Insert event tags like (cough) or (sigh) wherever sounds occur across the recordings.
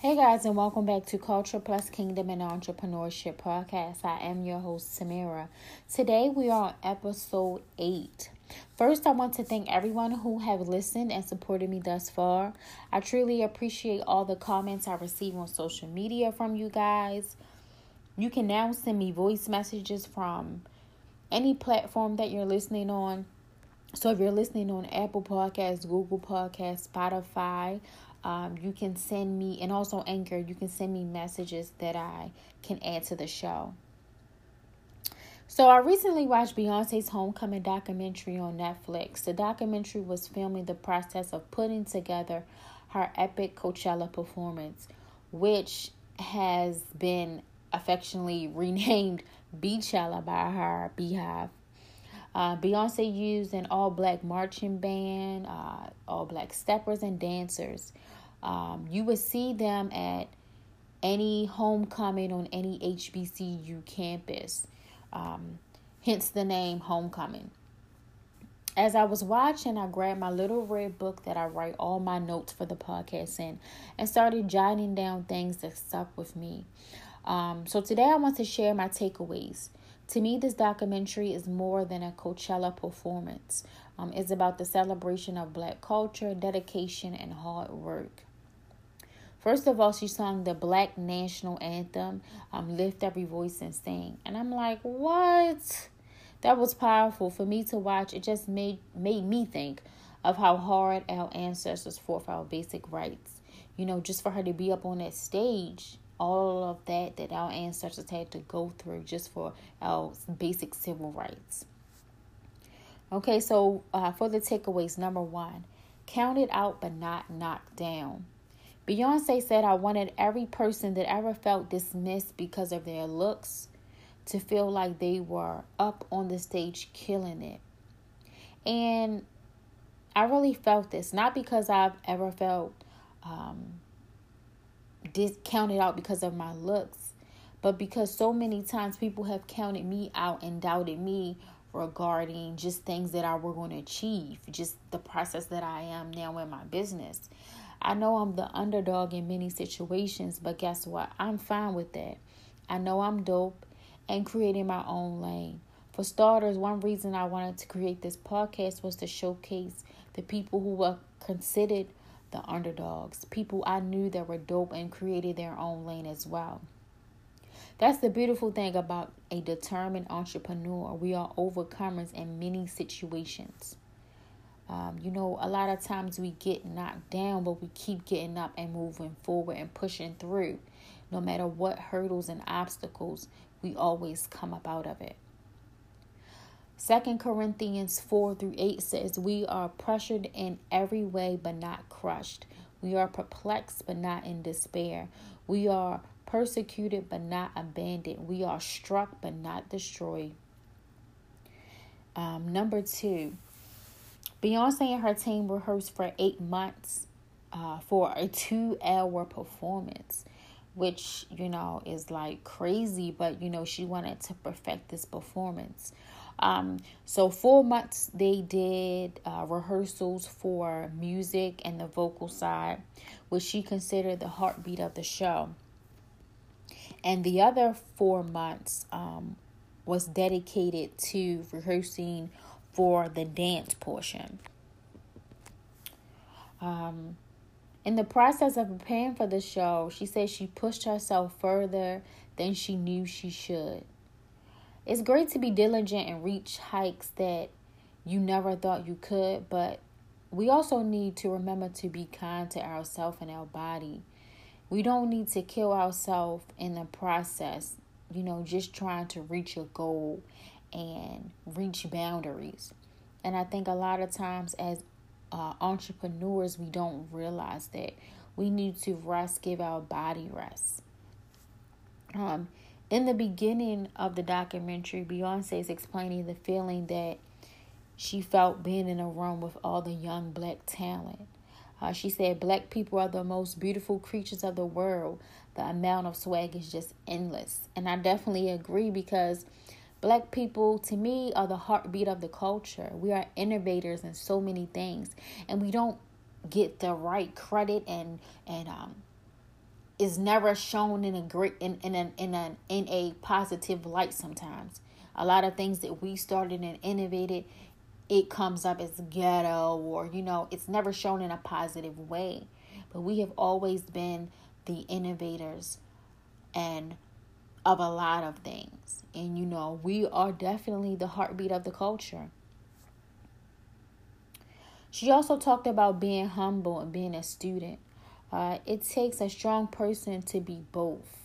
Hey guys, and welcome back to Culture Plus Kingdom and Entrepreneurship Podcast. I am your host, Samira. Today we are on episode 8. First, I want to thank everyone who have listened and supported me thus far. I truly appreciate all the comments I receive on social media from you guys. You can now send me voice messages from any platform that you're listening on. So if you're listening on Apple Podcasts, Google Podcasts, Spotify, um, you can send me, and also Anchor, you can send me messages that I can add to the show. So I recently watched Beyonce's Homecoming documentary on Netflix. The documentary was filming the process of putting together her epic Coachella performance, which has been affectionately (laughs) renamed Beachella by her BeyHive. Uh, Beyonce used an all black marching band, uh, all black steppers, and dancers. Um, you would see them at any homecoming on any HBCU campus, um, hence the name Homecoming. As I was watching, I grabbed my little red book that I write all my notes for the podcast in and started jotting down things that stuck with me. Um, so today I want to share my takeaways. To me, this documentary is more than a Coachella performance. Um, it's about the celebration of black culture, dedication, and hard work. First of all, she sung the black national anthem, um, Lift Every Voice and Sing. And I'm like, what? That was powerful for me to watch. It just made made me think of how hard our ancestors fought for our basic rights. You know, just for her to be up on that stage all of that that our ancestors had to go through just for our basic civil rights. Okay, so uh, for the takeaways, number one, count it out but not knocked down. Beyonce said, I wanted every person that ever felt dismissed because of their looks to feel like they were up on the stage killing it. And I really felt this, not because I've ever felt um, discounted out because of my looks, but because so many times people have counted me out and doubted me regarding just things that I were going to achieve, just the process that I am now in my business. I know I'm the underdog in many situations, but guess what? I'm fine with that. I know I'm dope and creating my own lane. For starters, one reason I wanted to create this podcast was to showcase the people who were considered the underdogs, people I knew that were dope and created their own lane as well. That's the beautiful thing about a determined entrepreneur. We are overcomers in many situations. Um, you know, a lot of times we get knocked down, but we keep getting up and moving forward and pushing through. No matter what hurdles and obstacles, we always come up out of it. Second Corinthians 4 through 8 says, We are pressured in every way, but not crushed. We are perplexed, but not in despair. We are persecuted, but not abandoned. We are struck, but not destroyed. Um, number two, Beyonce and her team rehearsed for eight months uh, for a two hour performance, which, you know, is like crazy, but, you know, she wanted to perfect this performance. Um, so four months they did uh, rehearsals for music and the vocal side, which she considered the heartbeat of the show. And the other four months um, was dedicated to rehearsing for the dance portion. Um, in the process of preparing for the show, she said she pushed herself further than she knew she should. It's great to be diligent and reach heights that you never thought you could, but we also need to remember to be kind to ourselves and our body. We don't need to kill ourselves in the process, you know, just trying to reach a goal and reach boundaries. And I think a lot of times as uh, entrepreneurs, we don't realize that we need to rest, give our body rest. Um, in the beginning of the documentary, Beyonce is explaining the feeling that she felt being in a room with all the young black talent. Uh, she said, Black people are the most beautiful creatures of the world. The amount of swag is just endless. And I definitely agree because black people, to me, are the heartbeat of the culture. We are innovators in so many things. And we don't get the right credit and, and um, is never shown in a great in in an in an in a positive light sometimes. A lot of things that we started and innovated, it comes up as ghetto or you know, it's never shown in a positive way. But we have always been the innovators and of a lot of things. And you know, we are definitely the heartbeat of the culture. She also talked about being humble and being a student. Uh, it takes a strong person to be both.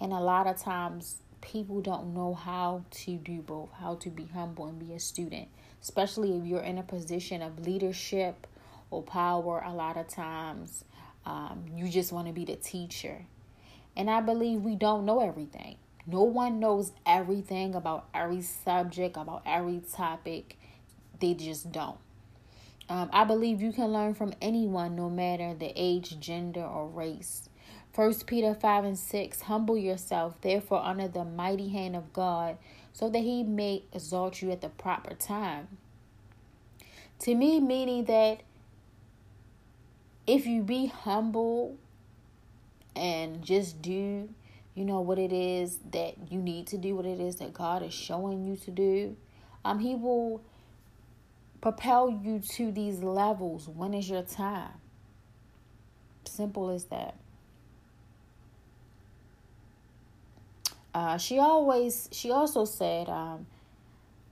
And a lot of times, people don't know how to do both, how to be humble and be a student, especially if you're in a position of leadership or power. A lot of times, um, you just want to be the teacher. And I believe we don't know everything. No one knows everything about every subject, about every topic. They just don't. Um, I believe you can learn from anyone, no matter the age, gender, or race. First Peter 5 and 6 Humble yourself, therefore, under the mighty hand of God, so that he may exalt you at the proper time. To me, meaning that if you be humble and just do, you know, what it is that you need to do, what it is that God is showing you to do, um, He will propel you to these levels. When is your time? Simple as that. Uh, she always, she also said, um,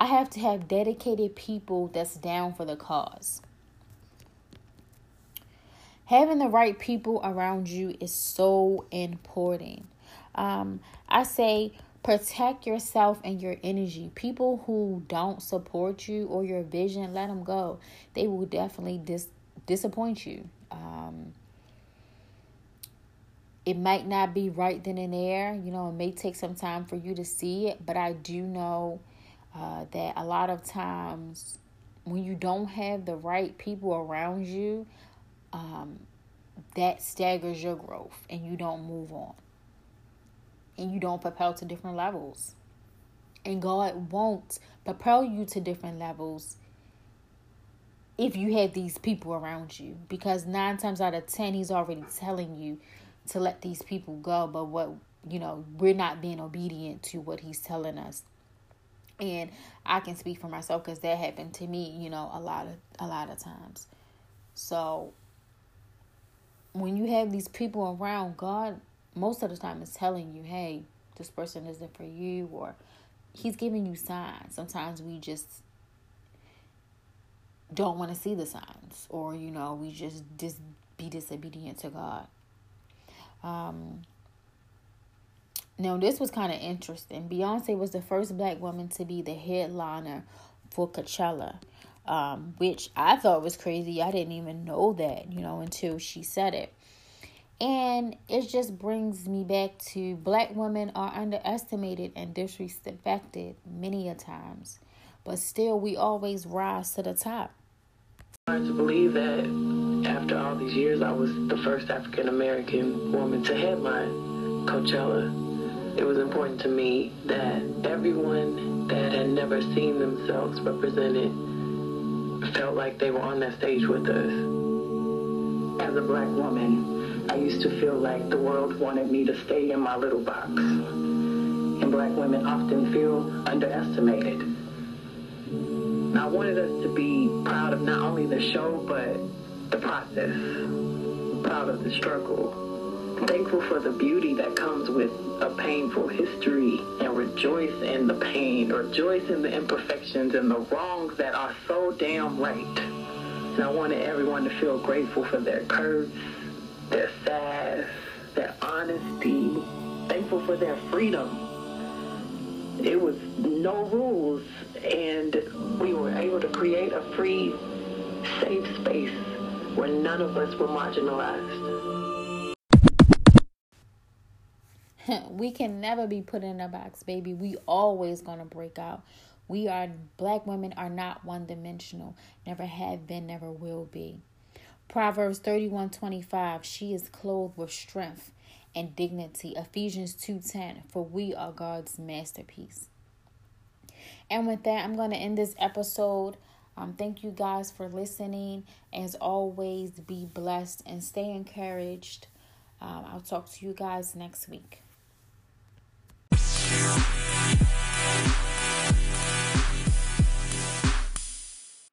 I have to have dedicated people that's down for the cause. Having the right people around you is so important. Um, I say protect yourself and your energy. People who don't support you or your vision, let them go. They will definitely dis- disappoint you. Um, it might not be right then and there. You know, it may take some time for you to see it, but I do know uh, that a lot of times when you don't have the right people around you, um, that staggers your growth and you don't move on and you don't propel to different levels. And God won't propel you to different levels if you have these people around you because nine times out of ten he's already telling you to let these people go but what you know we're not being obedient to what he's telling us and i can speak for myself because that happened to me you know a lot of a lot of times so when you have these people around, God most of the time is telling you, hey, this person isn't for you, or He's giving you signs. Sometimes we just don't want to see the signs, or you know, we just just be disobedient to God. Um, now, this was kind of interesting. Beyonce was the first black woman to be the headliner for Coachella um, which I thought was crazy. I didn't even know that, you know, until she said it. And it just brings me back to black women are underestimated and disrespected many a times, but still we always rise to the top. Hard to believe that after all these years, I was the first African American woman to headline Coachella. It was important to me that everyone that had never seen themselves represented felt like they were on that stage with us. As a black woman, I used to feel like the world wanted me to stay in my little box. And black women often feel underestimated. I wanted us to be proud of not only the show, but the process, proud of the struggle, thankful for the beauty that comes with a painful history and rejoice in the pain, rejoice in the imperfections and the wrongs that are so damn right. And I wanted everyone to feel grateful for their curves, their sass, their honesty, thankful for their freedom. It was no rules, and we were able to create a free, safe space where none of us were marginalized. (laughs) we can never be put in a box, baby. We always gonna break out. We are black women are not one dimensional. Never have been, never will be. Proverbs 31 25, she is clothed with strength and dignity. Ephesians 2:10, for we are God's masterpiece. And with that, I'm going to end this episode. Um, thank you guys for listening. As always, be blessed and stay encouraged. Um, I'll talk to you guys next week.